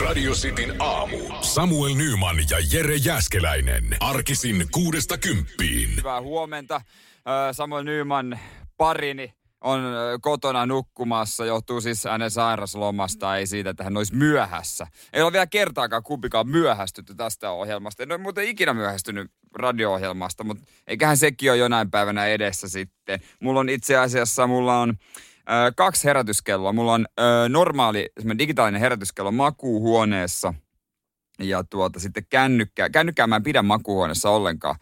Radio Cityn aamu. Samuel Nyman ja Jere Jäskeläinen. Arkisin kuudesta kymppiin. Hyvää huomenta. Samuel Nyman parini on kotona nukkumassa. Johtuu siis hänen sairaslomasta, ei siitä, että hän olisi myöhässä. Ei ole vielä kertaakaan kumpikaan myöhästytty tästä ohjelmasta. En ole muuten ikinä myöhästynyt radio-ohjelmasta, mutta eiköhän sekin ole jonain päivänä edessä sitten. Mulla on itse asiassa, mulla on ö, kaksi herätyskelloa. Mulla on ö, normaali, digitaalinen herätyskello makuuhuoneessa ja tuota sitten kännykkä. Kännykkää mä en pidä makuuhuoneessa ollenkaan.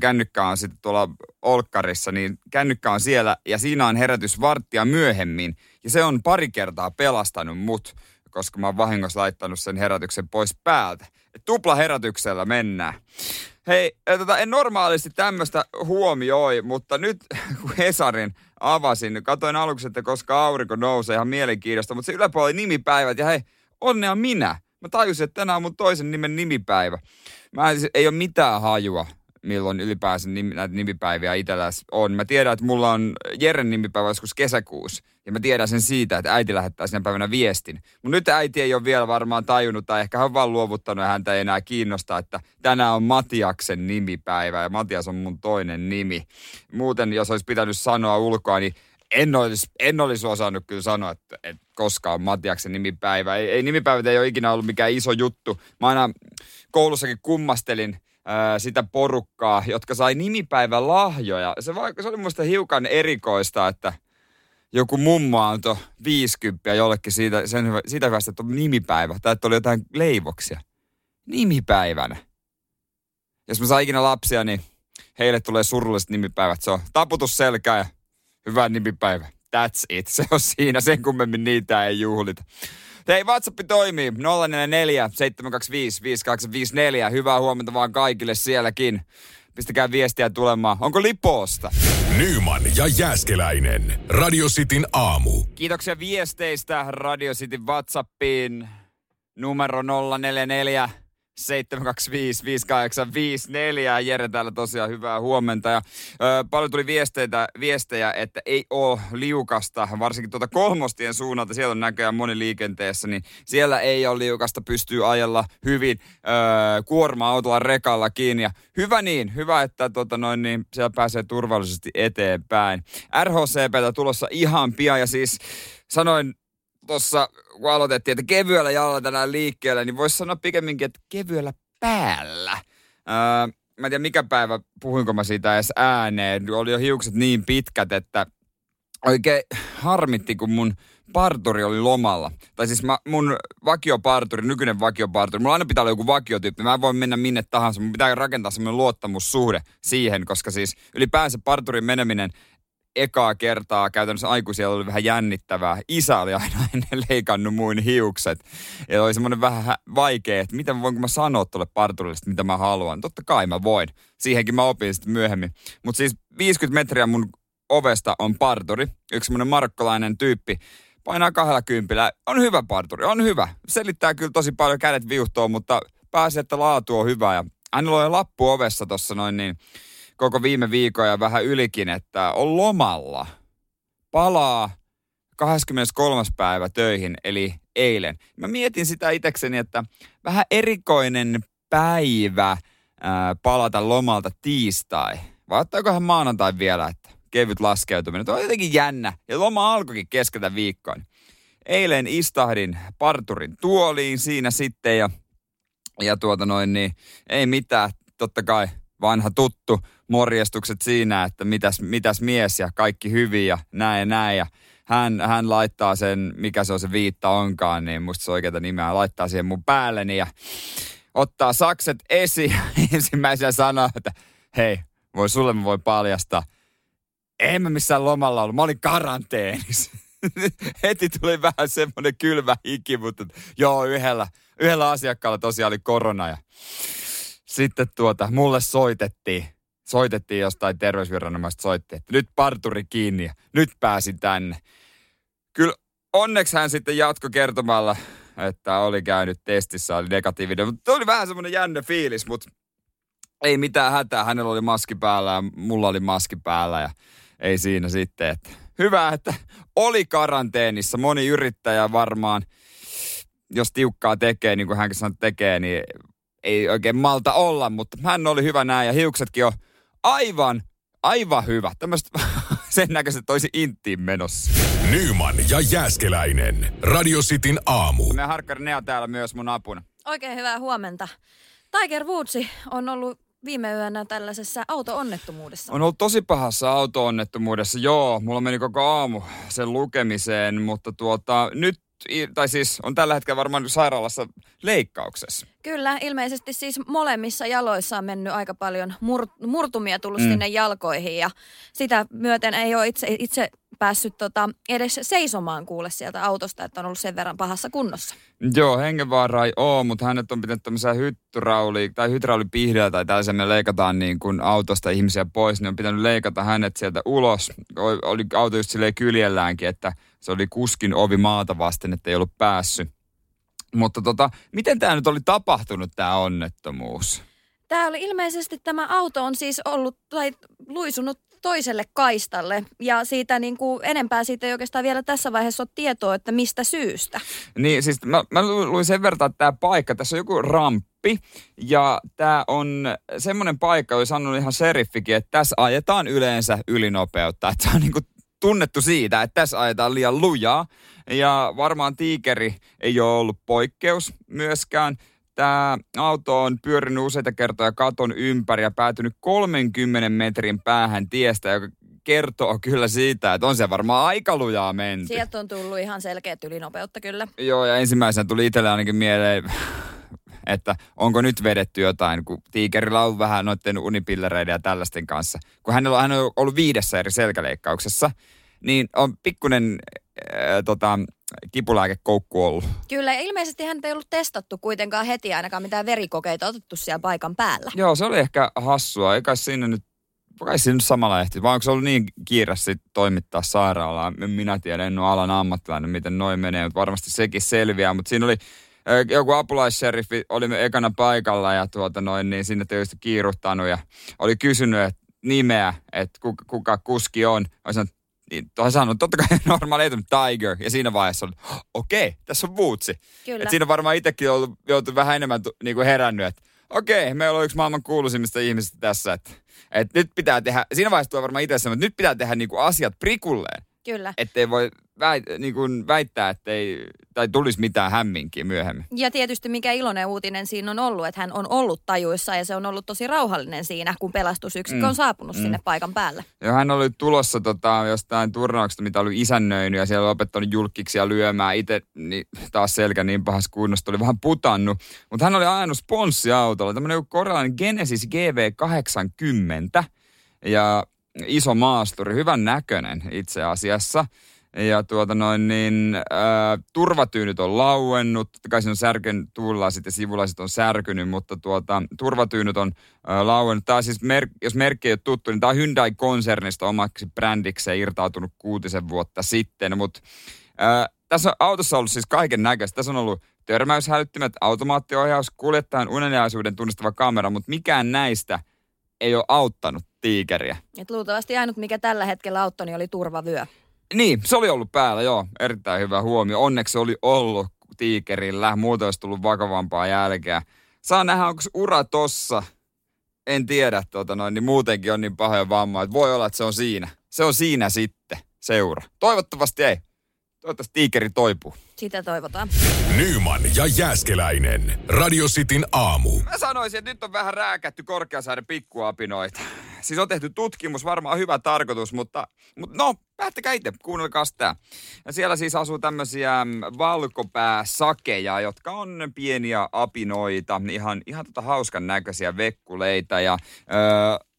Kännykkä on sitten tuolla olkkarissa, niin kännykkä on siellä ja siinä on herätys varttia myöhemmin. Ja se on pari kertaa pelastanut mut, koska mä oon vahingossa laittanut sen herätyksen pois päältä. Et tupla herätyksellä mennään. Hei, tota, en normaalisti tämmöistä huomioi, mutta nyt kun Hesarin avasin, katsoin aluksi, että koska aurinko nousee ihan mielenkiintoista, mutta se yläpuolella nimipäivät ja hei, onnea minä. Mä tajusin, että tänään on mun toisen nimen nimipäivä. Mä en, ei ole mitään hajua, milloin ylipäänsä nimi, näitä nimipäiviä itsellä on. Mä tiedän, että mulla on Jeren nimipäivä joskus kesäkuussa. Ja mä tiedän sen siitä, että äiti lähettää sinä päivänä viestin. Mutta nyt äiti ei ole vielä varmaan tajunnut, tai ehkä hän on vaan luovuttanut ja häntä ei enää kiinnosta, että tänään on Matiaksen nimipäivä ja Matias on mun toinen nimi. Muuten, jos olisi pitänyt sanoa ulkoa, niin en olisi, en olisi osannut kyllä sanoa, että, että koska on Matiaksen nimipäivä. Ei, ei nimipäivät ei ole ikinä ollut mikään iso juttu. Mä aina koulussakin kummastelin sitä porukkaa, jotka sai nimipäivän lahjoja. Se, se oli musta hiukan erikoista, että joku mummo antoi 50 jollekin siitä, sen, hyvä- siitä hyvästä, että on nimipäivä. Tai että oli jotain leivoksia. Nimipäivänä. Jos mä saan ikinä lapsia, niin heille tulee surulliset nimipäivät. Se on taputus selkää ja hyvä nimipäivä. That's it. Se on siinä. Sen kummemmin niitä ei juhlita. Hei, WhatsApp toimii. 044 725 5854. Hyvää huomenta vaan kaikille sielläkin. Pistäkää viestiä tulemaan. Onko lipoosta? Nyman ja Jäskeläinen. Radio Cityn aamu. Kiitoksia viesteistä Radio City WhatsAppiin numero 044 725 5854. Jere täällä tosiaan hyvää huomenta. Ja, ö, paljon tuli viesteitä, viestejä, että ei ole liukasta, varsinkin tuota kolmostien suunnalta. Siellä on näköjään moni liikenteessä, niin siellä ei ole liukasta, pystyy ajella hyvin kuorma-autolla rekalla kiinni. Ja hyvä niin, hyvä, että tota noin, niin siellä pääsee turvallisesti eteenpäin. RHCPtä tulossa ihan pian ja siis sanoin tuossa, kun aloitettiin, että kevyellä jalalla tänään liikkeellä, niin voisi sanoa pikemminkin, että kevyellä päällä. Öö, mä en tiedä mikä päivä, puhuinko mä siitä edes ääneen. Oli jo hiukset niin pitkät, että oikein harmitti, kun mun parturi oli lomalla. Tai siis mä, mun vakioparturi, nykyinen vakioparturi, mulla aina pitää olla joku vakiotyyppi. Mä en voi mennä minne tahansa, mun pitää rakentaa semmoinen luottamussuhde siihen, koska siis ylipäänsä parturin meneminen ekaa kertaa käytännössä aikuisia oli vähän jännittävää. Isä oli aina ennen leikannut muun hiukset. Ja oli semmoinen vähän hä- vaikea, että miten voinko mä sanoa tuolle parturille, mitä mä haluan. Totta kai mä voin. Siihenkin mä opin sitten myöhemmin. Mutta siis 50 metriä mun ovesta on parturi. Yksi semmoinen markkolainen tyyppi. Painaa kahdella kympillä. On hyvä parturi, on hyvä. Selittää kyllä tosi paljon kädet viuhtoo, mutta pääsi, että laatu on hyvä. Ja hänellä oli lappu ovessa tuossa noin niin koko viime viikon ja vähän ylikin, että on lomalla. Palaa 23. päivä töihin, eli eilen. Mä mietin sitä itsekseni, että vähän erikoinen päivä ää, palata lomalta tiistai. Vai ottaakohan maanantai vielä, että kevyt laskeutuminen. Tuo on jotenkin jännä. Ja loma alkoikin keskeltä viikkoon. Eilen istahdin parturin tuoliin siinä sitten ja, ja tuota noin niin, ei mitään. Totta kai vanha tuttu morjestukset siinä, että mitäs, mitäs mies ja kaikki hyvin ja näin ja näin. Ja hän, hän laittaa sen, mikä se on se viitta onkaan, niin musta se oikeata nimeä, laittaa siihen mun päälleni ja ottaa sakset esiin ensimmäisenä sanoo, että hei, voi sulle mä voi paljastaa. En mä missään lomalla ollut, mä olin karanteenissa. Heti tuli vähän semmoinen kylmä hiki, mutta joo, yhdellä, yhdellä asiakkaalla tosiaan oli korona ja sitten tuota, mulle soitettiin, soitettiin jostain terveysviranomaista soitti, että nyt parturi kiinni ja nyt pääsin tänne. Kyllä onneksi hän sitten jatko kertomalla, että oli käynyt testissä, oli negatiivinen, mutta oli vähän semmoinen jännä fiilis, mutta ei mitään hätää. Hänellä oli maski päällä ja mulla oli maski päällä ja ei siinä sitten, että hyvä, että oli karanteenissa. Moni yrittäjä varmaan jos tiukkaa tekee, niin kuin hän sanoi, tekee, niin ei oikein malta olla, mutta hän oli hyvä näin ja hiuksetkin on aivan, aivan hyvä. Tämmöistä sen näköiset toisi intiin menossa. Nyman ja Jääskeläinen. Radio Cityn aamu. Me Harkkari Nea täällä myös mun apuna. Oikein hyvää huomenta. Tiger Woods on ollut viime yönä tällaisessa auto-onnettomuudessa. On ollut tosi pahassa auto-onnettomuudessa, joo. Mulla meni koko aamu sen lukemiseen, mutta tuota, nyt tai siis on tällä hetkellä varmaan sairaalassa leikkauksessa. Kyllä, ilmeisesti siis molemmissa jaloissa on mennyt aika paljon mur- murtumia tullut mm. sinne jalkoihin ja sitä myöten ei ole itse, itse päässyt tota, edes seisomaan kuule sieltä autosta, että on ollut sen verran pahassa kunnossa. Joo, hengenvaara ei ole, mutta hänet on pitänyt tämmöisiä hydrauli, tai hydraulipihdeä tai tällaisia, me leikataan niin kuin autosta ihmisiä pois, niin on pitänyt leikata hänet sieltä ulos. Oli auto just silleen kyljelläänkin, että se oli kuskin ovi maata vasten, että ei ollut päässyt. Mutta tota, miten tämä nyt oli tapahtunut, tämä onnettomuus? Tämä oli ilmeisesti, tämä auto on siis ollut tai luisunut toiselle kaistalle ja siitä niin kuin, enempää siitä ei oikeastaan vielä tässä vaiheessa ole tietoa, että mistä syystä. Niin siis mä, mä luin sen verran, että tämä paikka, tässä on joku ramppi ja tämä on semmoinen paikka, jossa on ihan seriffikin, että tässä ajetaan yleensä ylinopeutta. Että se on niin kuin tunnettu siitä, että tässä ajetaan liian lujaa. Ja varmaan tiikeri ei ole ollut poikkeus myöskään. Tämä auto on pyörinyt useita kertoja katon ympäri ja päätynyt 30 metrin päähän tiestä, joka kertoo kyllä siitä, että on se varmaan aika lujaa menty. Sieltä on tullut ihan selkeät ylinopeutta kyllä. Joo, ja ensimmäisenä tuli itselle ainakin mieleen, että onko nyt vedetty jotain, kun tiikerillä on vähän noiden unipillereiden ja tällaisten kanssa. Kun hänellä on, hän on ollut viidessä eri selkäleikkauksessa, niin on pikkunen äh, tota, kipulääkekoukku ollut. Kyllä, ja ilmeisesti hän ei ollut testattu kuitenkaan heti ainakaan mitään verikokeita otettu siellä paikan päällä. Joo, se oli ehkä hassua. Eikä siinä nyt kai siinä nyt samalla ehti, vai onko se ollut niin kiire toimittaa sairaalaan? Minä tiedän, en ole alan ammattilainen, miten noin menee, mutta varmasti sekin selviää. Mutta siinä oli joku apulaisseriffi, oli ekana paikalla ja tuota noin, niin sinne tietysti kiiruhtanut ja oli kysynyt että nimeä, että kuka, kuka kuski on. Olisin, niin tuohon sanonut, totta kai normaali etu, Tiger. Ja siinä vaiheessa oli, okei, okay, tässä on Wootsi. Kyllä. Et siinä varmaan itsekin ollut, joutunut vähän enemmän niin kuin herännyt, että okei, okay, meillä on yksi maailman kuuluisimmista ihmisistä tässä, että, että nyt pitää tehdä, siinä vaiheessa tulee varmaan itse että nyt pitää tehdä niin kuin asiat prikulleen. Kyllä. Ettei voi väit, niin kuin väittää, että ei, tai tulisi mitään hämminkiä myöhemmin. Ja tietysti mikä iloinen uutinen siinä on ollut, että hän on ollut tajuissa ja se on ollut tosi rauhallinen siinä, kun pelastusyksikkö mm. on saapunut mm. sinne paikan päälle. Ja hän oli tulossa tota, jostain turnauksesta, mitä oli isännöinyt ja siellä oli opettanut julkiksi ja lyömään itse niin, taas selkä niin pahassa kunnossa, oli vähän putannut. Mutta hän oli ajanut sponssiautolla, tämmöinen korealainen Genesis GV80 ja iso maasturi, hyvän näköinen itse asiassa. Ja tuota noin, niin ää, turvatyynyt on lauennut, kai siinä on särken tuulilasit ja sivulaiset on särkynyt, mutta tuota, turvatyynyt on ää, lauennut. Tämä siis, mer- jos merkki ei ole tuttu, niin tämä on Hyundai-konsernista omaksi brändikseen irtautunut kuutisen vuotta sitten, mutta ää, tässä on autossa ollut siis kaiken näköistä. Tässä on ollut törmäyshälyttimet, automaattiohjaus, kuljettajan unenjaisuuden tunnistava kamera, mutta mikään näistä ei ole auttanut tiikeriä. Et luultavasti ainut, mikä tällä hetkellä auttoi, niin oli turvavyö. Niin, se oli ollut päällä, joo. Erittäin hyvä huomio. Onneksi oli ollut tiikerillä. Muuten olisi tullut vakavampaa jälkeä. Saa nähdä, onko ura tossa. En tiedä, tota noin, niin muutenkin on niin pahoja vammaa. Voi olla, että se on siinä. Se on siinä sitten, seura. Toivottavasti ei. Toivottavasti tiikeri toipuu. Sitä toivotaan. Nyman ja Jääskeläinen. Radio Cityn aamu. Mä sanoisin, että nyt on vähän rääkätty Korkeasaaren pikkuapinoita. Siis on tehty tutkimus, varmaan hyvä tarkoitus, mutta, mutta no, päättäkää itse, kuunnelkaa. Ja siellä siis asuu tämmöisiä mm, valkopääsakeja, jotka on pieniä apinoita, ihan, ihan tota hauskan näköisiä vekkuleita. Ja öö,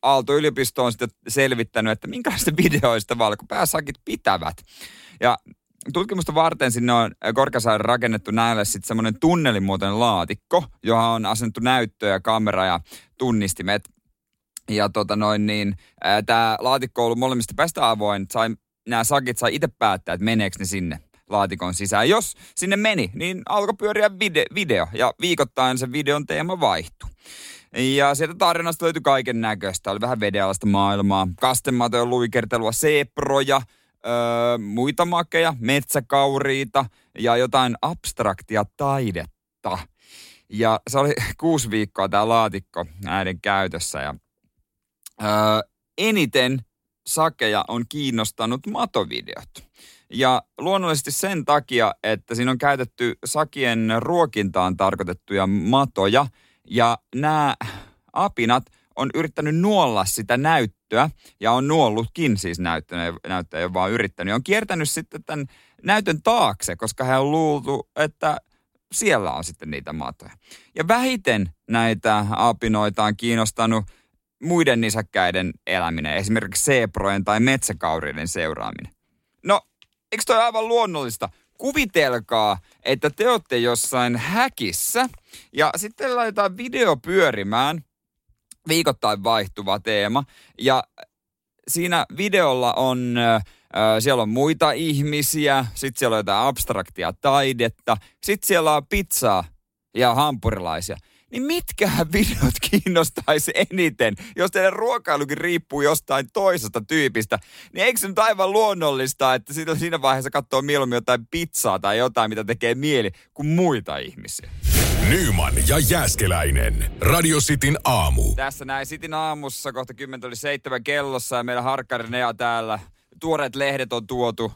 Aalto-yliopisto on sitten selvittänyt, että minkälaista videoista valkopääsakit pitävät. Ja tutkimusta varten sinne on Korkeasaaren rakennettu näille sitten semmoinen tunnelimuotoinen laatikko, johon on asennettu näyttö ja kamera ja tunnistimet. Ja tota noin niin, tämä laatikko on ollut molemmista päästä avoin. Sai, nämä sakit sai itse päättää, että meneekö ne sinne laatikon sisään. Jos sinne meni, niin alkoi pyöriä vide- video ja viikoittain se videon teema vaihtui. Ja sieltä tarinasta löytyi kaiken näköistä. Oli vähän vedenalaista maailmaa, kastematoja, luikertelua, seproja, öö, muita makeja, metsäkauriita ja jotain abstraktia taidetta. Ja se oli kuusi viikkoa tämä laatikko näiden käytössä ja eniten sakeja on kiinnostanut matovideot. Ja luonnollisesti sen takia, että siinä on käytetty sakien ruokintaan tarkoitettuja matoja ja nämä apinat on yrittänyt nuolla sitä näyttöä ja on nuollutkin siis näyttöä, näyttöä ei ole vaan yrittänyt. On kiertänyt sitten tämän näytön taakse, koska he on luultu, että siellä on sitten niitä matoja. Ja vähiten näitä apinoita on kiinnostanut muiden nisäkkäiden eläminen, esimerkiksi seeprojen tai metsäkauriiden seuraaminen. No, eikö toi aivan luonnollista? Kuvitelkaa, että te olette jossain häkissä ja sitten laitetaan video pyörimään, viikoittain vaihtuva teema, ja siinä videolla on, äh, siellä on muita ihmisiä, sitten siellä on jotain abstraktia taidetta, sitten siellä on pizzaa ja hampurilaisia niin mitkähän videot kiinnostaisi eniten, jos teidän ruokailukin riippuu jostain toisesta tyypistä, niin eikö se nyt aivan luonnollista, että siinä vaiheessa katsoo mieluummin jotain pizzaa tai jotain, mitä tekee mieli, kuin muita ihmisiä? Nyman ja Jääskeläinen. Radio Cityn aamu. Tässä näin Cityn aamussa, kohta 10 oli seitsemän kellossa ja meidän harkkari Nea täällä. Tuoreet lehdet on tuotu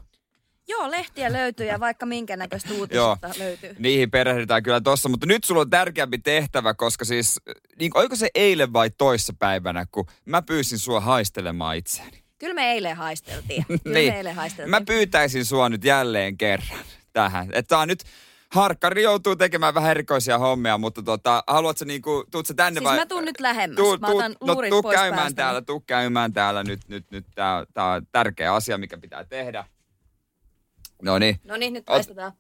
Joo, lehtiä löytyy ja vaikka minkä näköistä uutista löytyy. Niihin perehdytään kyllä tossa, mutta nyt sulla on tärkeämpi tehtävä, koska siis, niin, oliko se eilen vai toissa päivänä, kun mä pyysin sua haistelemaan itseäni? Kyllä me eilen haisteltiin. Kyllä niin. me eilen haisteltiin. Mä pyytäisin sua nyt jälleen kerran tähän. Että on nyt, Harkkari joutuu tekemään vähän erikoisia hommia, mutta tota, haluatko niinku, tuut sä tänne siis vai? mä tuun nyt lähemmäs, tuu, mä otan no, tuu pois käymään päästä. täällä, tuu käymään täällä nyt, nyt, nyt tää, tää on tärkeä asia, mikä pitää tehdä. No niin. No niin, nyt paistetaan.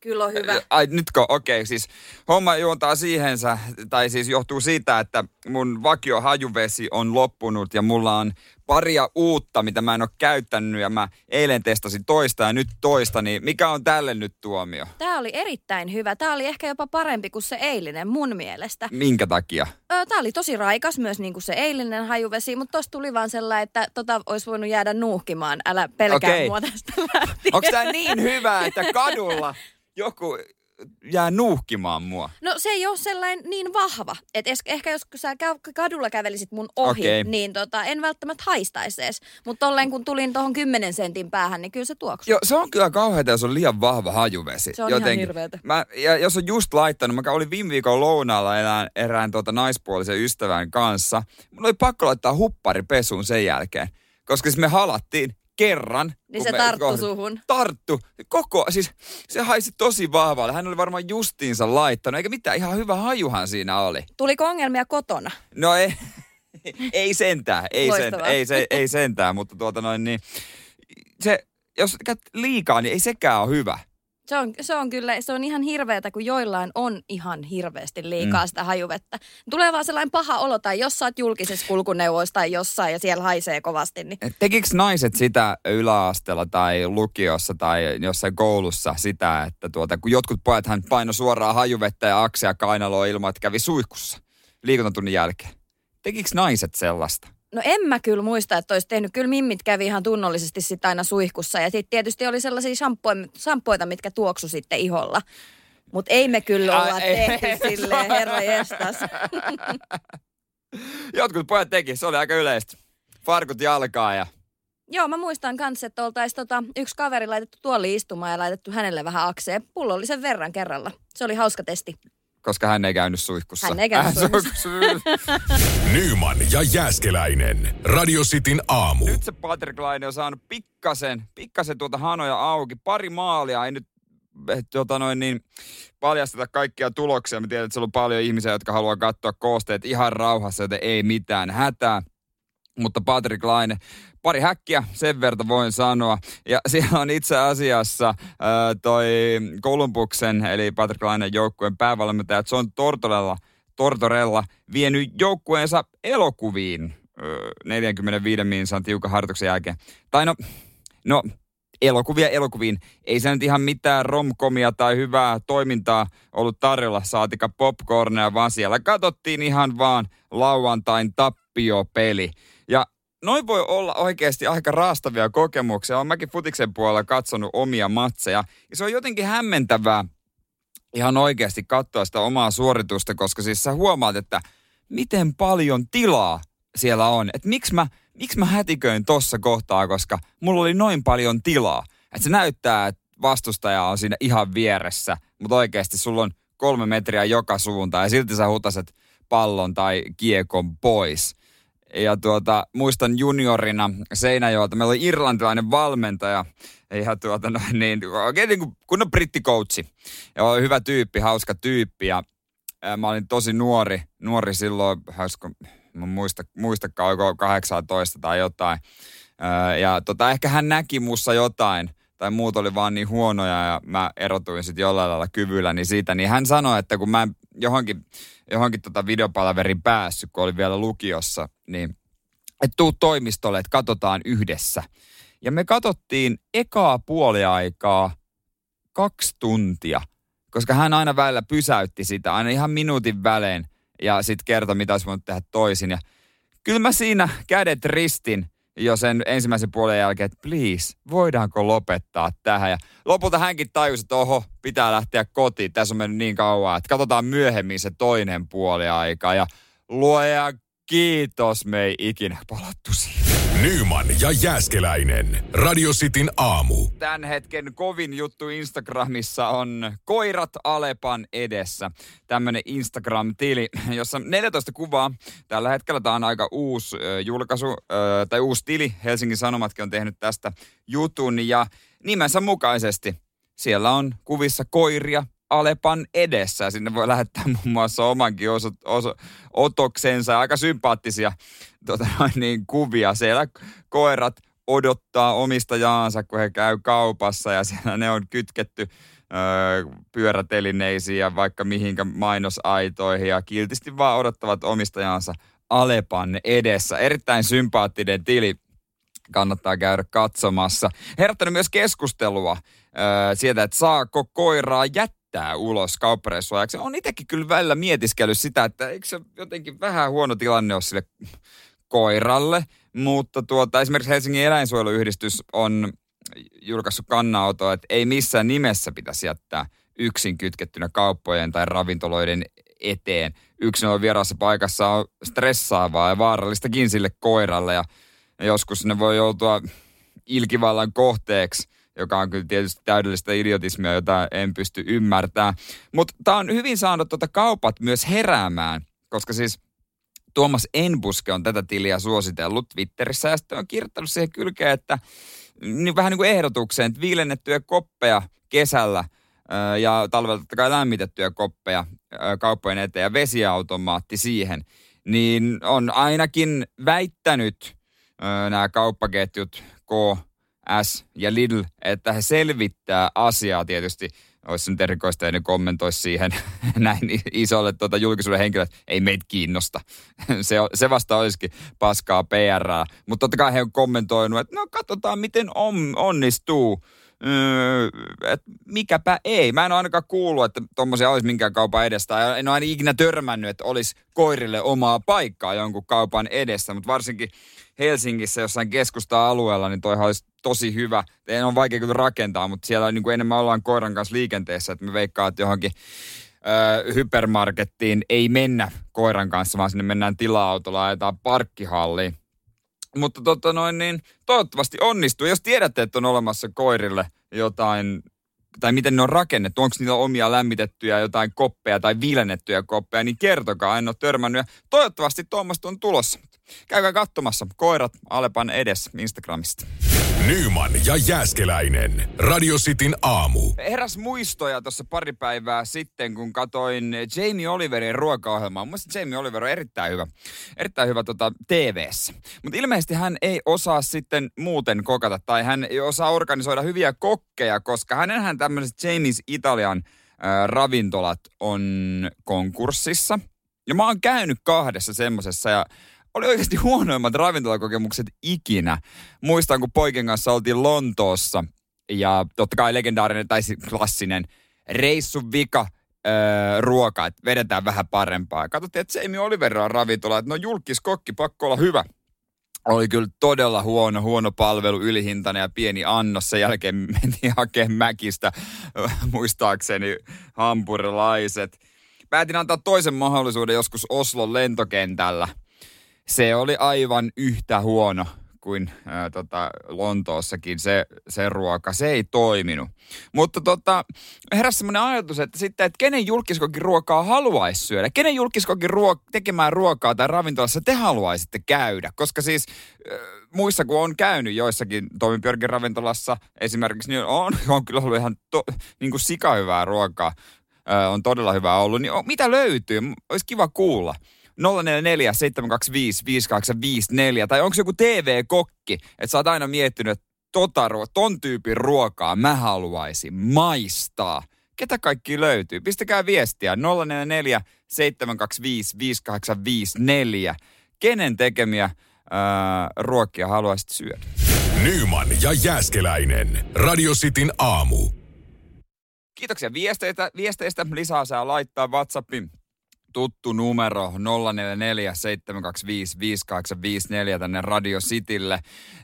Kyllä on hyvä. Ai nytkö? Okei, okay, siis homma juontaa siihensä, tai siis johtuu siitä, että mun vakio hajuvesi on loppunut ja mulla on paria uutta, mitä mä en ole käyttänyt ja mä eilen testasin toista ja nyt toista, niin mikä on tälle nyt tuomio? Tämä oli erittäin hyvä. Tämä oli ehkä jopa parempi kuin se eilinen mun mielestä. Minkä takia? Tämä oli tosi raikas myös niin kuin se eilinen hajuvesi, mutta tosta tuli vaan sellainen, että tota olisi voinut jäädä nuuhkimaan. Älä pelkää okay. mua tästä Onko tämä niin hyvä, että kadulla joku jää nuuhkimaan mua. No se ei ole sellainen niin vahva. Että ehkä jos sä kadulla kävelisit mun ohi, okay. niin tota, en välttämättä haistaisi edes. Mutta tolleen kun tulin tuohon 10 sentin päähän, niin kyllä se tuoksuu. Joo, se on kyllä kauheata, jos on liian vahva hajuvesi. Se on Jotenkin. ihan hirveetä. Mä, ja jos on just laittanut, mä olin viime viikon lounaalla erään, erään tuota naispuolisen ystävän kanssa. Mulla oli pakko laittaa huppari pesuun sen jälkeen. Koska siis me halattiin kerran. Niin se tarttu kohd... suhun. Tarttu. Koko, siis se haisi tosi vahvalle. Hän oli varmaan justiinsa laittanut, eikä mitään, ihan hyvä hajuhan siinä oli. Tuliko ongelmia kotona? No ei, ei sentään, ei, sen, ei, se, ei sentään, mutta tuota noin niin, se, jos käyt liikaa, niin ei sekään ole hyvä. Se on, se on kyllä, se on ihan hirveätä, kun joillain on ihan hirveästi liikaa mm. sitä hajuvettä. Tulee vaan sellainen paha olo, tai jos sä oot julkisessa kulkuneuvoissa tai jossain ja siellä haisee kovasti. Niin... Tekikö naiset sitä yläasteella tai lukiossa tai jossain koulussa sitä, että tuota, kun jotkut pojat hän paino suoraan hajuvettä ja aksia kainaloa ilman, että kävi suihkussa liikuntatunnin jälkeen? Tekikö naiset sellaista? No en mä kyllä muista, että olisi tehnyt. Kyllä mimmit kävi ihan tunnollisesti sitä aina suihkussa. Ja sitten tietysti oli sellaisia shampoita, mitkä tuoksu sitten iholla. Mutta ei me kyllä olla tehty silleen, herra jestas. Jotkut pojat teki, se oli aika yleistä. Farkut jalkaa ja... Joo, mä muistan kanssa, että oltaisiin tota, yksi kaveri laitettu tuoli istumaan ja laitettu hänelle vähän akseen. Pullollisen verran kerralla. Se oli hauska testi koska hän ei käynyt suihkussa. Hän ei käynyt suihkussa. Nyman ja Jääskeläinen. Radio Cityn aamu. Nyt se Patrick Laine on saanut pikkasen, pikkasen tuota hanoja auki. Pari maalia, ei nyt tota noin niin, paljasteta kaikkia tuloksia. Mä tiedän, että siellä on paljon ihmisiä, jotka haluaa katsoa koosteet ihan rauhassa, joten ei mitään hätää. Mutta Patrick Laine pari häkkiä, sen verta voin sanoa. Ja siellä on itse asiassa äh, toi Kolumbuksen, eli Patrick Lainen joukkueen päävalmentaja John Tortorella, Tortorella vienyt joukkueensa elokuviin äh, 45 minsan tiukan harjoituksen jälkeen. Tai no, no elokuvia elokuviin. Ei se nyt ihan mitään romkomia tai hyvää toimintaa ollut tarjolla, saatika popcornia, vaan siellä katsottiin ihan vaan lauantain tappiopeli. Ja noin voi olla oikeasti aika raastavia kokemuksia. Olen mäkin futiksen puolella katsonut omia matseja. Ja se on jotenkin hämmentävää ihan oikeasti katsoa sitä omaa suoritusta, koska siis sä huomaat, että miten paljon tilaa siellä on. Että miksi mä, miksi mä hätiköin tossa kohtaa, koska mulla oli noin paljon tilaa. Että se näyttää, että vastustaja on siinä ihan vieressä, mutta oikeasti sulla on kolme metriä joka suuntaan ja silti sä hutaset pallon tai kiekon pois. Ja tuota, muistan juniorina Seinäjoelta, meillä oli irlantilainen valmentaja, ihan tuota noin niin, oikein niin kuin kunnon brittikoutsi. Ja oli hyvä tyyppi, hauska tyyppi ja ää, mä olin tosi nuori, nuori silloin, hauska, mä muista, muistakaan, oliko 18 tai jotain. Ää, ja tota, ehkä hän näki mussa jotain, tai muut oli vaan niin huonoja ja mä erotuin sitten jollain lailla kyvyllä niin siitä, niin hän sanoi, että kun mä en johonkin, johonkin tota videopalaverin päässyt, kun oli vielä lukiossa, niin että tuu toimistolle, että katsotaan yhdessä. Ja me katsottiin ekaa puoliaikaa kaksi tuntia, koska hän aina välillä pysäytti sitä, aina ihan minuutin välein, ja sitten kertoi, mitä olisi voinut tehdä toisin. Ja kyllä mä siinä kädet ristin jo sen ensimmäisen puolen jälkeen, että please, voidaanko lopettaa tähän. Ja lopulta hänkin tajusi, että oho, pitää lähteä kotiin. Tässä on mennyt niin kauan, että katsotaan myöhemmin se toinen puoli aika. Ja luoja kiitos, me ei ikinä palattu siihen. Nyman ja Jääskeläinen. Radio Cityn aamu. Tämän hetken kovin juttu Instagramissa on koirat Alepan edessä. Tämmönen Instagram-tili, jossa 14 kuvaa. Tällä hetkellä tämä on aika uusi ö, julkaisu, ö, tai uusi tili. Helsingin Sanomatkin on tehnyt tästä jutun ja nimensä mukaisesti siellä on kuvissa koiria, Alepan edessä. Sinne voi lähettää muun muassa omankin oso, oso, otoksensa. Aika sympaattisia tota, niin, kuvia. Siellä koirat odottaa omistajaansa, kun he käy kaupassa ja siellä ne on kytketty öö, pyörätelineisiin ja vaikka mihinkä mainosaitoihin ja kiltisti vaan odottavat omistajansa Alepan edessä. Erittäin sympaattinen tili kannattaa käydä katsomassa. Herättänyt myös keskustelua öö, siitä, että saako koiraa jättää heittää ulos kauppareissuajaksi. On itsekin kyllä välillä mietiskellyt sitä, että eikö se jotenkin vähän huono tilanne ole sille koiralle. Mutta tuota, esimerkiksi Helsingin eläinsuojeluyhdistys on julkaissut kannanotoa, että ei missään nimessä pitäisi jättää yksin kytkettynä kauppojen tai ravintoloiden eteen. Yksin on vieraassa paikassa on stressaavaa ja vaarallistakin sille koiralle ja joskus ne voi joutua ilkivallan kohteeksi joka on kyllä tietysti täydellistä idiotismia, jota en pysty ymmärtämään. Mutta tämä on hyvin saanut tuota kaupat myös heräämään, koska siis Tuomas Enbuske on tätä tiliä suositellut Twitterissä ja sitten on kirjoittanut siihen kylkeen, että niin vähän niin kuin ehdotukseen, että viilennettyjä koppeja kesällä ja talvella totta kai lämmitettyjä koppeja kauppojen eteen ja vesiautomaatti siihen, niin on ainakin väittänyt nämä kauppaketjut K, S ja Lidl, että he selvittää asiaa tietysti. Olisi nyt erikoista, ja ne kommentoisi siihen näin isolle tuota, julkisuuden henkilölle, että ei meitä kiinnosta. se, se vasta olisikin paskaa PR. Mutta totta kai he on kommentoinut, että no katsotaan miten on, onnistuu. Öö, että mikäpä ei. Mä en ole ainakaan kuullut, että tuommoisia olisi minkään kaupan edestä. En ole aina ikinä törmännyt, että olisi koirille omaa paikkaa jonkun kaupan edessä, mutta varsinkin Helsingissä jossain keskusta-alueella, niin toihan olisi tosi hyvä. En on vaikea kyllä rakentaa, mutta siellä niin kuin enemmän ollaan koiran kanssa liikenteessä, että me veikkaa, että johonkin ö, hypermarkettiin ei mennä koiran kanssa, vaan sinne mennään tila-autolla ja parkkihalliin. Mutta tota noin, niin toivottavasti onnistuu. Jos tiedätte, että on olemassa koirille jotain, tai miten ne on rakennettu, onko niillä omia lämmitettyjä jotain koppeja tai vilennettyjä koppeja, niin kertokaa, en ole törmännyt. Ja toivottavasti tuommoista on tulossa. Käykää katsomassa koirat Alepan edessä Instagramista. Nyman ja Jääskeläinen. Radio Cityn aamu. Heräs muistoja tuossa pari päivää sitten, kun katoin Jamie Oliverin ruokaohjelmaa. Mun Jamie Oliver on erittäin hyvä, erittäin hyvä tota, TV-ssä. Mutta ilmeisesti hän ei osaa sitten muuten kokata, tai hän ei osaa organisoida hyviä kokkeja, koska hänenhän tämmöiset Jamies Italian äh, ravintolat on konkurssissa. Ja mä oon käynyt kahdessa semmosessa ja oli oikeasti huonoimmat ravintolakokemukset ikinä. Muistan, kun poikien kanssa oltiin Lontoossa ja totta kai legendaarinen tai klassinen reissun vika öö, ruoka, että vedetään vähän parempaa. Katsottiin, että Jamie Oliver on ravintola, että no julkiskokki, pakko olla hyvä. oli kyllä todella huono, huono palvelu, ylihintainen ja pieni annos. Sen jälkeen mentiin hakemaan Mäkistä, muistaakseni, hampurilaiset. Päätin antaa toisen mahdollisuuden joskus Oslon lentokentällä. Se oli aivan yhtä huono kuin ää, tota, Lontoossakin se, se ruoka. Se ei toiminut. Mutta tota, heräsi semmoinen ajatus, että sitten, että kenen julkiskokin ruokaa haluaisi syödä? Kenen julkiskokin ruok- tekemään ruokaa tai ravintolassa te haluaisitte käydä? Koska siis äh, muissa kun on käynyt joissakin toimipjörkin ravintolassa esimerkiksi, niin on, on kyllä ollut ihan to, niin kuin sikahyvää ruokaa. Äh, on todella hyvää ollut. Niin mitä löytyy? Olisi kiva kuulla. 044 725 5854. Tai onko se joku TV-kokki, että sä oot aina miettinyt, että tota, ton tyypin ruokaa mä haluaisin maistaa. Ketä kaikki löytyy? Pistäkää viestiä 044 725 5854. Kenen tekemiä ää, ruokia haluaisit syödä? Nyman ja Jääskeläinen. Radio Cityn aamu. Kiitoksia viesteistä. viesteistä. Lisää saa laittaa WhatsAppin tuttu numero 044 725 5854 tänne Radio Citylle.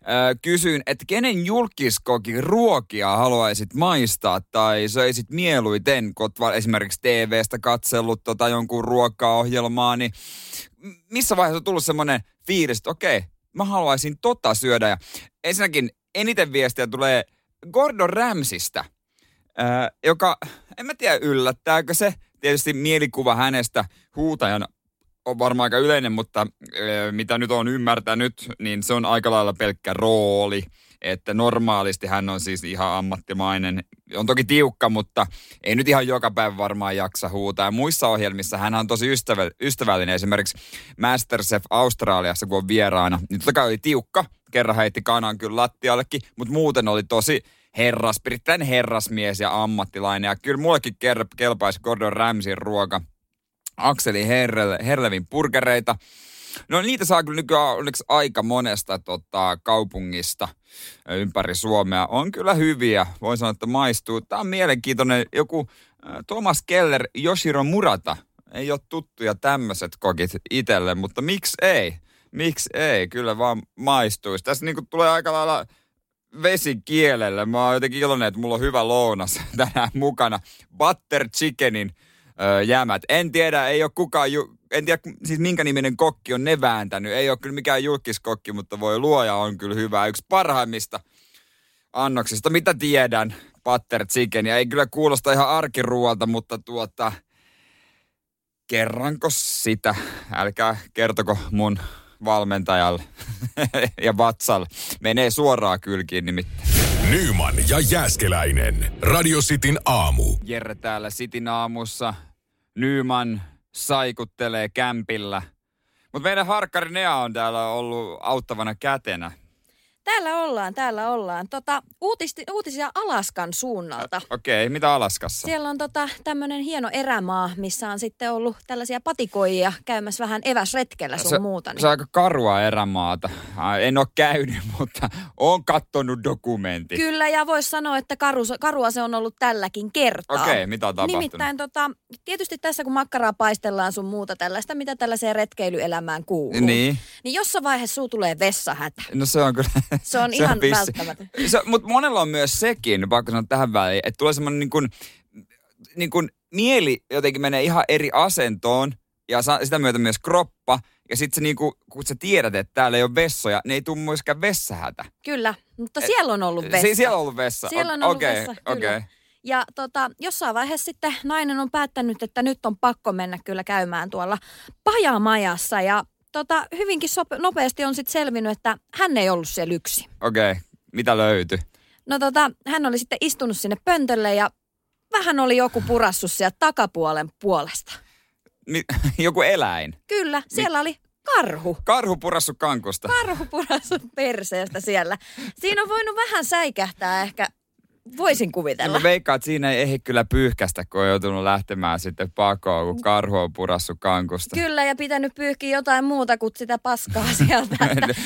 Öö, kysyin, että kenen julkiskokin ruokia haluaisit maistaa tai söisit mieluiten, kun esimerkiksi TVstä katsellut tota jonkun ruokaohjelmaa, niin missä vaiheessa on tullut semmoinen fiilis, että okei, mä haluaisin tota syödä. Ja ensinnäkin eniten viestiä tulee Gordon Ramsista, öö, joka, en mä tiedä yllättääkö se, tietysti mielikuva hänestä huutajana on varmaan aika yleinen, mutta mitä nyt on ymmärtänyt, niin se on aika lailla pelkkä rooli. Että normaalisti hän on siis ihan ammattimainen. On toki tiukka, mutta ei nyt ihan joka päivä varmaan jaksa huutaa. Ja muissa ohjelmissa hän on tosi ystävällinen. Esimerkiksi Masterchef Australiassa, kun on vieraana, niin totta kai oli tiukka. Kerran heitti kanan kyllä lattiallekin, mutta muuten oli tosi herras, erittäin herrasmies ja ammattilainen. Ja kyllä mullekin kelpaisi Gordon Ramsin ruoka. Akseli Herle, Herlevin purkereita. No niitä saa kyllä nykyään onneksi aika monesta tota, kaupungista ympäri Suomea. On kyllä hyviä, voin sanoa, että maistuu. Tämä on mielenkiintoinen joku äh, Thomas Keller, Yoshiro Murata. Ei ole tuttuja tämmöiset kokit itselle, mutta miksi ei? Miksi ei? Kyllä vaan maistuisi. Tässä niinku tulee aika lailla vesikielelle. Mä oon jotenkin iloinen, että mulla on hyvä lounas tänään mukana. Butter chickenin öö, jämät. En tiedä, ei ole kukaan, ju- en tiedä siis minkä niminen kokki on ne vääntänyt. Ei ole kyllä mikään julkiskokki, mutta voi luoja on kyllä hyvä. Yksi parhaimmista annoksista, mitä tiedän, butter chicken. Ja ei kyllä kuulosta ihan arkiruolta, mutta tuota, kerranko sitä? Älkää kertoko mun valmentajalle ja vatsalle. Menee suoraan kylkiin nimittäin. Nyman ja Jääskeläinen. Radio Cityn aamu. Jerre täällä Cityn aamussa. Nyman saikuttelee kämpillä. Mutta meidän harkkari Nea on täällä ollut auttavana kätenä. Täällä ollaan, täällä ollaan. Tota, uutisti, uutisia Alaskan suunnalta. Okei, okay, mitä Alaskassa? Siellä on tota, tämmöinen hieno erämaa, missä on sitten ollut tällaisia patikoijia käymässä vähän eväsretkellä sun se, muuta. Niin. Se on aika karua erämaata. En ole käynyt, mutta on kattonut dokumentti. Kyllä, ja voisi sanoa, että karu, karua se on ollut tälläkin kertaa. Okei, okay, mitä on tapahtunut? Nimittäin tota, tietysti tässä kun makkaraa paistellaan sun muuta tällaista, mitä tällaiseen retkeilyelämään kuuluu. Niin. Niin jossain vaiheessa suu tulee vessahätä. No se on kyllä se on se ihan on välttämätön. Mutta monella on myös sekin, vaikka sanoa tähän väliin, että tulee semmoinen niin kuin, niin kuin mieli jotenkin menee ihan eri asentoon ja sitä myötä myös kroppa. Ja sitten se niinku, kun sä tiedät, että täällä ei ole vessoja, niin ei tule myöskään vessahätä. Kyllä, mutta siellä on ollut vessa. Si- siellä on ollut vessa. Siellä on ollut okay, vessa, kyllä. Okay. Ja tota, jossain vaiheessa sitten nainen on päättänyt, että nyt on pakko mennä kyllä käymään tuolla pajamajassa. Ja tota, hyvinkin sope- nopeasti on sitten selvinnyt, että hän ei ollut siellä yksi. Okei, okay. mitä löytyi? No tota, hän oli sitten istunut sinne pöntölle ja vähän oli joku purassut sieltä takapuolen puolesta. Mi- joku eläin? Kyllä, siellä Mi- oli karhu. Karhu purassu kankusta. Karhu purassu perseestä siellä. Siinä on voinut vähän säikähtää ehkä voisin kuvitella. Mä veikkaan, että siinä ei ehdi kyllä pyyhkästä, kun on joutunut lähtemään sitten pakoon, kun karhu on purassu kankusta. Kyllä, ja pitänyt pyyhkiä jotain muuta kuin sitä paskaa sieltä.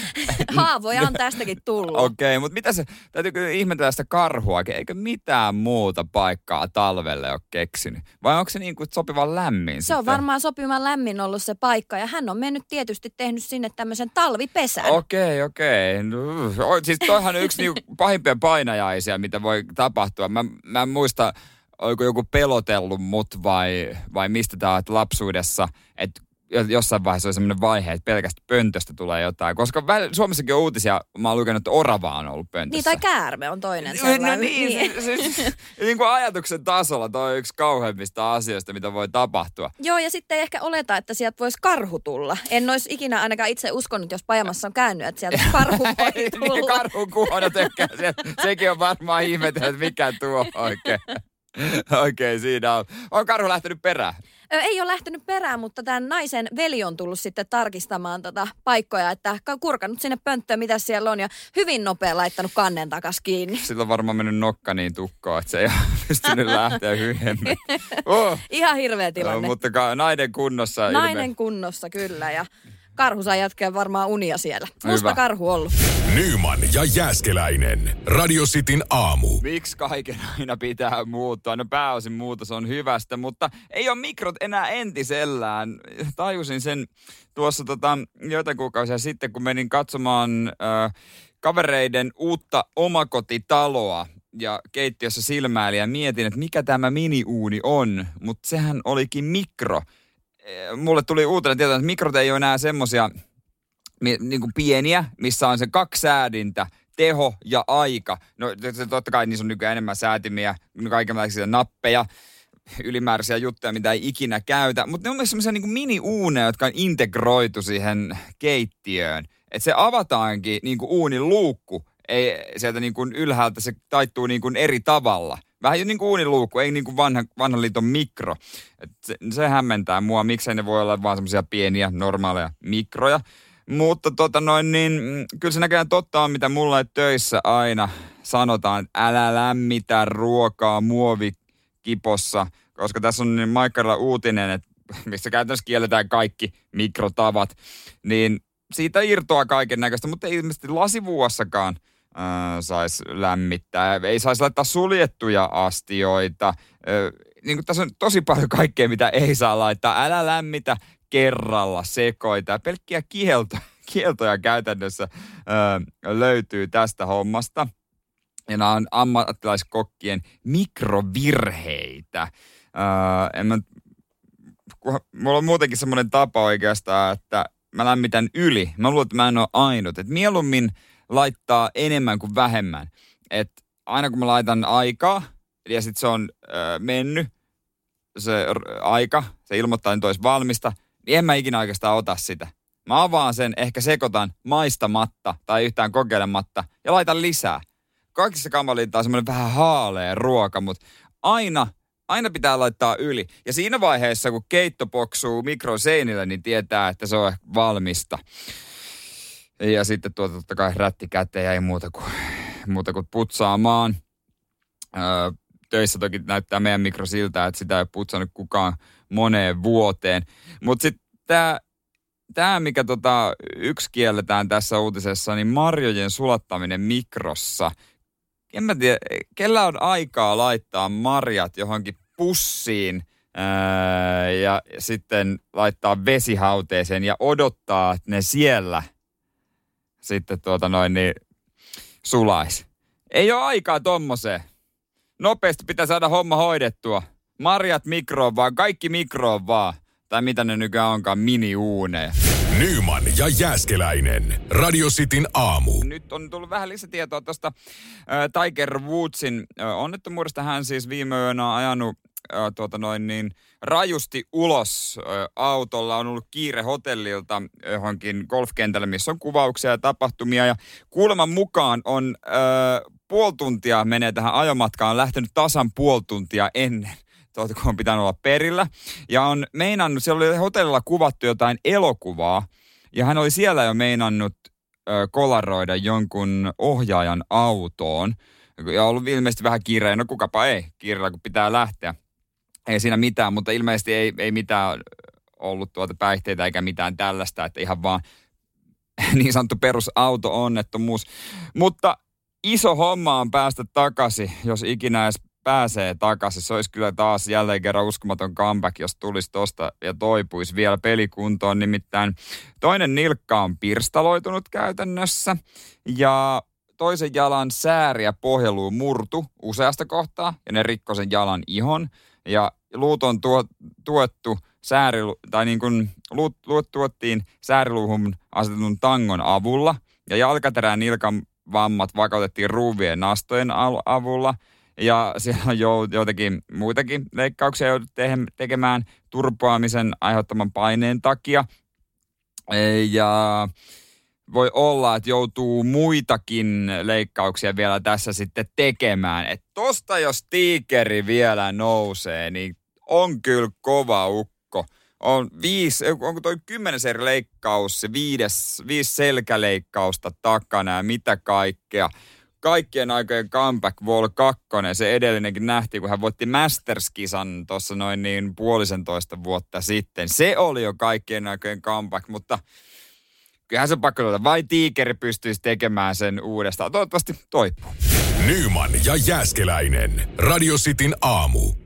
Haavoja on tästäkin tullut. Okei, okay, mutta mitä se, täytyy kyllä ihmetellä sitä karhua, eikö mitään muuta paikkaa talvelle ole keksinyt? Vai onko se niin kuin sopivan lämmin Se sitten? on varmaan sopivan lämmin ollut se paikka, ja hän on mennyt tietysti tehnyt sinne tämmöisen talvipesän. Okei, okei. No, o- siis toihan yksi niinku pahimpia painajaisia, mitä voi tapahtua. Mä, mä en muista, oliko joku pelotellut mut vai, vai mistä tää on, että lapsuudessa, että jossain vaiheessa oli semmoinen vaihe, että pelkästä pöntöstä tulee jotain. Koska väl, Suomessakin on uutisia, mä oon lukenut, että orava on ollut pöntössä. Niin, tai käärme on toinen No sellainen. niin, Se, se, se, niin kuin ajatuksen tasolla toi on yksi kauheimmista asioista, mitä voi tapahtua. Joo, ja sitten ei ehkä oleta, että sieltä voisi karhu tulla. En olisi ikinä ainakaan itse uskonut, jos Pajamassa on käynyt, että sieltä karhu voi niin tulla. karhun kuono tekee se, Sekin on varmaan ihmetellyt, että mikä tuo oikein. Oikein siinä on. On karhu lähtenyt perään. Ei ole lähtenyt perään, mutta tämän naisen veli on tullut sitten tarkistamaan tota paikkoja, että ka- kurkannut sinne pönttöön, mitä siellä on, ja hyvin nopea laittanut kannen takas kiinni. Sillä on varmaan mennyt nokka niin tukkoon, että se ei ole pystynyt lähteä hyhemmin. Oh, Ihan hirveä no, tilanne. mutta ka- nainen kunnossa. ilme- Nainen kunnossa kyllä, ja karhu saa jatkaa varmaan unia siellä. Musta Hyvä. karhu ollut. Nyman ja Jääskeläinen. Radio Cityn aamu. Miksi kaiken aina pitää muuttua? No pääosin muutos on hyvästä, mutta ei ole mikrot enää entisellään. Tajusin sen tuossa tota, joitain kuukausia sitten, kun menin katsomaan äh, kavereiden uutta omakotitaloa ja keittiössä silmäili ja mietin, että mikä tämä miniuuni on, mutta sehän olikin mikro. Eh, Mulle tuli uutena tieto, että mikrot ei ole enää semmosia niin kuin pieniä, missä on se kaksi säädintä, teho ja aika. No totta kai niissä on nykyään enemmän säätimiä, kaikenlaisia nappeja, ylimääräisiä juttuja, mitä ei ikinä käytä. Mutta ne on myös semmoisia niin mini-uuneja, jotka on integroitu siihen keittiöön. Että se avataankin niin kuin uunin luukku. Ei, sieltä niin kuin ylhäältä se taittuu niin kuin eri tavalla. Vähän jo niin kuin uuniluukku, ei niin kuin vanha, vanhan liiton mikro. Et se, se hämmentää mua, miksei ne voi olla vaan semmoisia pieniä, normaaleja mikroja. Mutta tota noin, niin mm, kyllä se näköjään totta on, mitä mulla töissä aina sanotaan, että älä lämmitä ruokaa muovikipossa, koska tässä on niin Maikkarilla uutinen, että missä käytännössä kielletään kaikki mikrotavat, niin siitä irtoaa kaiken näköistä, mutta ei ilmeisesti lasivuossakaan äh, saisi lämmittää. Ei saisi laittaa suljettuja astioita. Äh, niin kuin tässä on tosi paljon kaikkea, mitä ei saa laittaa. Älä lämmitä kerralla sekoita. Pelkkiä kielto, kieltoja käytännössä ö, löytyy tästä hommasta. Ja nämä on ammattilaiskokkien mikrovirheitä. Ö, en mä, mulla on muutenkin semmoinen tapa oikeastaan, että mä lämmitän yli. Mä luulen, että mä en ole ainut. Et mieluummin laittaa enemmän kuin vähemmän. Et aina kun mä laitan aikaa, ja sitten se on ö, mennyt, se aika, se ilmoittaa, että olisi valmista, niin en mä ikinä oikeastaan ota sitä. Mä avaan sen, ehkä sekoitan maistamatta tai yhtään kokeilematta ja laitan lisää. Kaikissa kamalinta on semmoinen vähän haalea ruoka, mutta aina, aina pitää laittaa yli. Ja siinä vaiheessa, kun keitto poksuu mikroseinillä, niin tietää, että se on valmista. Ja sitten tuota totta kai rätti käteen ja ei muuta kuin, muuta kuin putsaamaan. Öö, töissä toki näyttää meidän mikro siltä, että sitä ei putsannut kukaan moneen vuoteen. Mutta sitten tämä, tää, mikä tota, yksi kielletään tässä uutisessa, niin marjojen sulattaminen mikrossa. En mä tiedä, kellä on aikaa laittaa marjat johonkin pussiin ää, ja sitten laittaa vesihauteeseen ja odottaa, että ne siellä sitten tuota noin niin sulais. Ei ole aikaa tommoseen nopeasti pitää saada homma hoidettua. Marjat mikroon vaan, kaikki mikroon vaan. Tai mitä ne nykyään onkaan, mini-uuneja. Nyman ja Jääskeläinen. Radio Cityn aamu. Nyt on tullut vähän lisätietoa tuosta äh, Tiger Woodsin äh, onnettomuudesta. Hän siis viime yönä ajanut äh, tuota noin niin, rajusti ulos äh, autolla. On ollut kiire hotellilta johonkin golfkentälle, missä on kuvauksia ja tapahtumia. Ja kuuleman mukaan on äh, puoli tuntia menee tähän ajomatkaan, on lähtenyt tasan puoli tuntia ennen tuota, kun on pitänyt olla perillä. Ja on meinannut, siellä oli hotellilla kuvattu jotain elokuvaa, ja hän oli siellä jo meinannut ö, kolaroida jonkun ohjaajan autoon. Ja ollut ilmeisesti vähän kiireä. No kukapa ei kiireellä, kun pitää lähteä. Ei siinä mitään, mutta ilmeisesti ei, ei mitään ollut tuota päihteitä eikä mitään tällaista, että ihan vaan niin sanottu perusauto-onnettomuus. Mutta iso homma on päästä takaisin, jos ikinä edes pääsee takaisin. Se olisi kyllä taas jälleen kerran uskomaton comeback, jos tulisi tosta ja toipuisi vielä pelikuntoon. Nimittäin toinen nilkka on pirstaloitunut käytännössä ja toisen jalan sääri ja pohjeluu murtu useasta kohtaa ja ne rikko sen jalan ihon. Ja luut on tuo, tuettu sääri, tai niin kuin luut, luut tuottiin sääriluuhun asetetun tangon avulla. Ja jalkaterän nilkan vammat vakautettiin ruuvien nastojen avulla. Ja siellä on joitakin muitakin leikkauksia joudut tekemään turpoamisen aiheuttaman paineen takia. Ja voi olla, että joutuu muitakin leikkauksia vielä tässä sitten tekemään. Että tosta jos tiikeri vielä nousee, niin on kyllä kova ukko. On viisi, onko toi kymmenes eri leikkaus, viides, viisi selkäleikkausta takana ja mitä kaikkea. Kaikkien aikojen comeback Wall 2, se edellinenkin nähtiin, kun hän voitti Masters-kisan tuossa noin niin puolisentoista vuotta sitten. Se oli jo kaikkien aikojen comeback, mutta kyllähän se pakko tuota. Vai tiikeri pystyisi tekemään sen uudestaan? Toivottavasti toipuu. Nyman ja Jääskeläinen. Radio Cityn aamu.